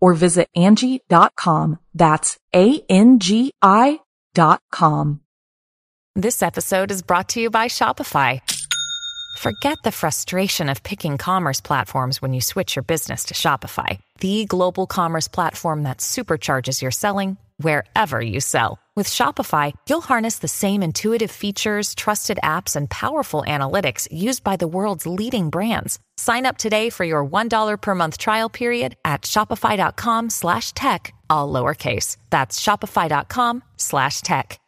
or visit Angi.com. That's A-N-G-I dot com. This episode is brought to you by Shopify. Forget the frustration of picking commerce platforms when you switch your business to Shopify, the global commerce platform that supercharges your selling wherever you sell. With Shopify, you'll harness the same intuitive features, trusted apps, and powerful analytics used by the world's leading brands. Sign up today for your $1 per month trial period at shopify.com slash tech, all lowercase. That's shopify.com slash tech.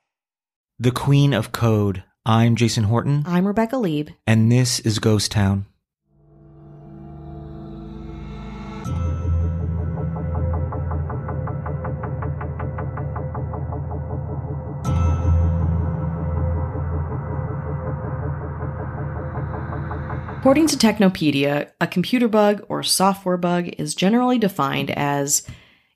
The Queen of Code. I'm Jason Horton. I'm Rebecca Leib. And this is Ghost Town. According to Technopedia, a computer bug or software bug is generally defined as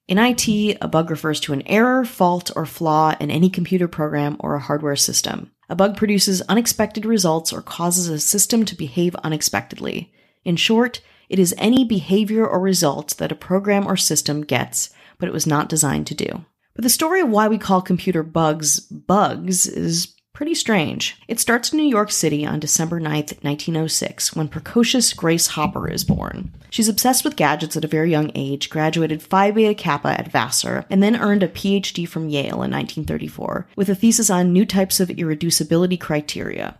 in IT, a bug refers to an error, fault, or flaw in any computer program or a hardware system. A bug produces unexpected results or causes a system to behave unexpectedly. In short, it is any behavior or result that a program or system gets, but it was not designed to do. But the story of why we call computer bugs bugs is pretty strange. It starts in New York City on December 9th, 1906, when precocious Grace Hopper is born. She's obsessed with gadgets at a very young age, graduated Phi Beta Kappa at Vassar, and then earned a PhD from Yale in 1934, with a thesis on new types of irreducibility criteria.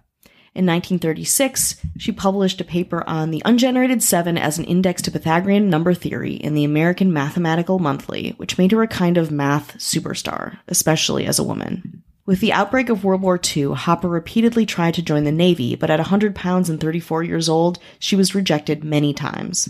In 1936, she published a paper on the ungenerated seven as an index to Pythagorean number theory in the American Mathematical Monthly, which made her a kind of math superstar, especially as a woman. With the outbreak of World War II, Hopper repeatedly tried to join the Navy, but at 100 pounds and 34 years old, she was rejected many times.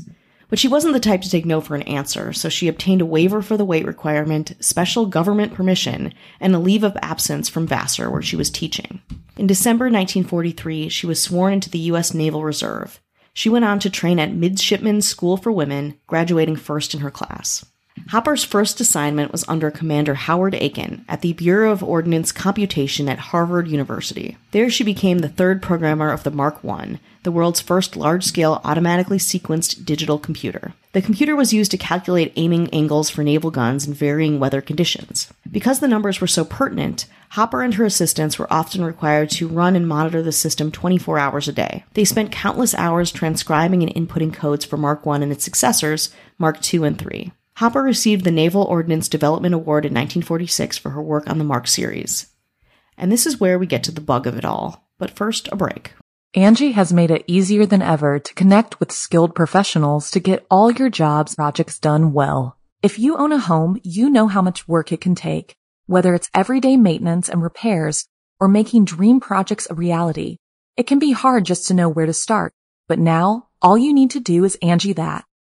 But she wasn't the type to take no for an answer, so she obtained a waiver for the weight requirement, special government permission, and a leave of absence from Vassar, where she was teaching. In December 1943, she was sworn into the U.S. Naval Reserve. She went on to train at Midshipmen's School for Women, graduating first in her class. Hopper's first assignment was under Commander Howard Aiken at the Bureau of Ordnance Computation at Harvard University. There she became the third programmer of the Mark I, the world's first large scale automatically sequenced digital computer. The computer was used to calculate aiming angles for naval guns in varying weather conditions. Because the numbers were so pertinent, Hopper and her assistants were often required to run and monitor the system 24 hours a day. They spent countless hours transcribing and inputting codes for Mark I and its successors, Mark II and III. Hopper received the Naval Ordnance Development Award in 1946 for her work on the Mark series. And this is where we get to the bug of it all. But first, a break. Angi has made it easier than ever to connect with skilled professionals to get all your jobs projects done well. If you own a home, you know how much work it can take, whether it's everyday maintenance and repairs or making dream projects a reality. It can be hard just to know where to start, but now all you need to do is Angi that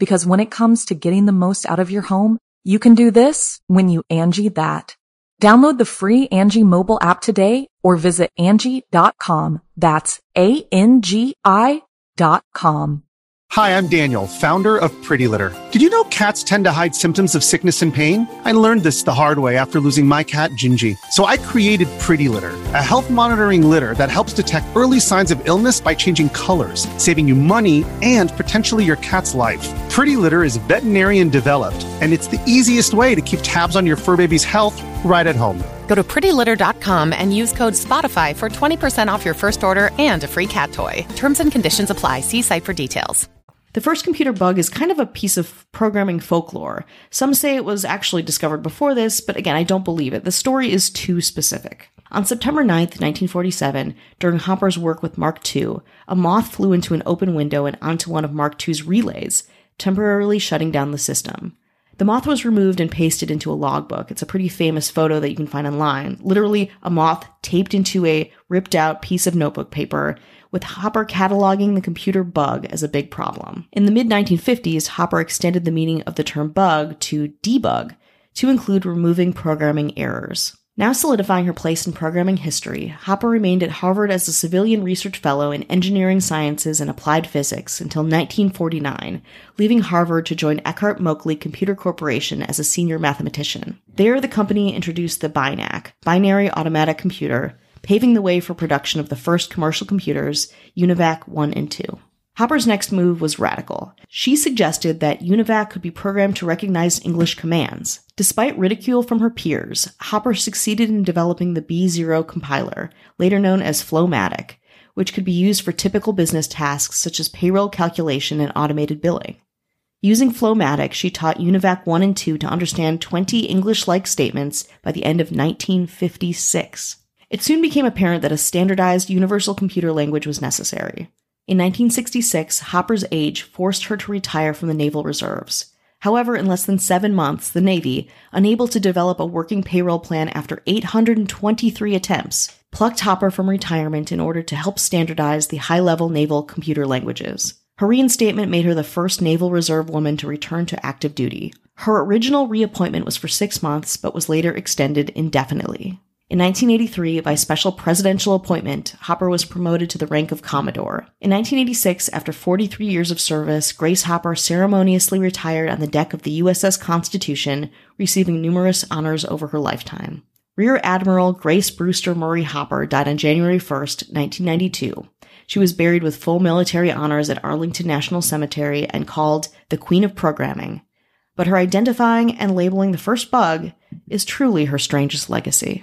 Because when it comes to getting the most out of your home, you can do this when you Angi that. Download the free Angi mobile app today or visit Angi.com. That's A-N-G-I dot com. Hi, I'm Daniel, founder of Pretty Litter. Did you know cats tend to hide symptoms of sickness and pain? I learned this the hard way after losing my cat, Gingy. So I created Pretty Litter, a health monitoring litter that helps detect early signs of illness by changing colors, saving you money and potentially your cat's life. Pretty Litter is veterinarian developed, and it's the easiest way to keep tabs on your fur baby's health right at home. Go to prettylitter.com and use code SPOTIFY for 20% off your first order and a free cat toy. Terms and conditions apply. See site for details. The first computer bug is kind of a piece of programming folklore. Some say it was actually discovered before this, but again, I don't believe it. The story is too specific. On September 9th, 1947, during Hopper's work with Mark II, a moth flew into an open window and onto one of Mark II's relays, temporarily shutting down the system. The moth was removed and pasted into a logbook. It's a pretty famous photo that you can find online. Literally, a moth taped into a ripped out piece of notebook paper with Hopper cataloging the computer bug as a big problem. In the mid 1950s, Hopper extended the meaning of the term bug to debug to include removing programming errors. Now solidifying her place in programming history, Hopper remained at Harvard as a civilian research fellow in engineering sciences and applied physics until 1949, leaving Harvard to join Eckert Mauchly Computer Corporation as a senior mathematician. There, the company introduced the BINAC, Binary Automatic Computer, paving the way for production of the first commercial computers, UNIVAC 1 and 2. Hopper's next move was radical. She suggested that UNIVAC could be programmed to recognize English commands. Despite ridicule from her peers, Hopper succeeded in developing the B0 compiler, later known as FLOW-MATIC, which could be used for typical business tasks such as payroll calculation and automated billing. Using FLOW-MATIC, she taught UNIVAC 1 and 2 to understand 20 English like statements by the end of 1956. It soon became apparent that a standardized universal computer language was necessary. In 1966, Hopper's age forced her to retire from the Naval Reserves. However, in less than seven months, the Navy, unable to develop a working payroll plan after 823 attempts, plucked Hopper from retirement in order to help standardize the high level naval computer languages. Her reinstatement made her the first Naval Reserve woman to return to active duty. Her original reappointment was for six months, but was later extended indefinitely. In 1983, by special presidential appointment, Hopper was promoted to the rank of Commodore. In 1986, after 43 years of service, Grace Hopper ceremoniously retired on the deck of the USS Constitution, receiving numerous honors over her lifetime. Rear Admiral Grace Brewster Murray Hopper died on January 1, 1992. She was buried with full military honors at Arlington National Cemetery and called the Queen of Programming. But her identifying and labeling the first bug is truly her strangest legacy.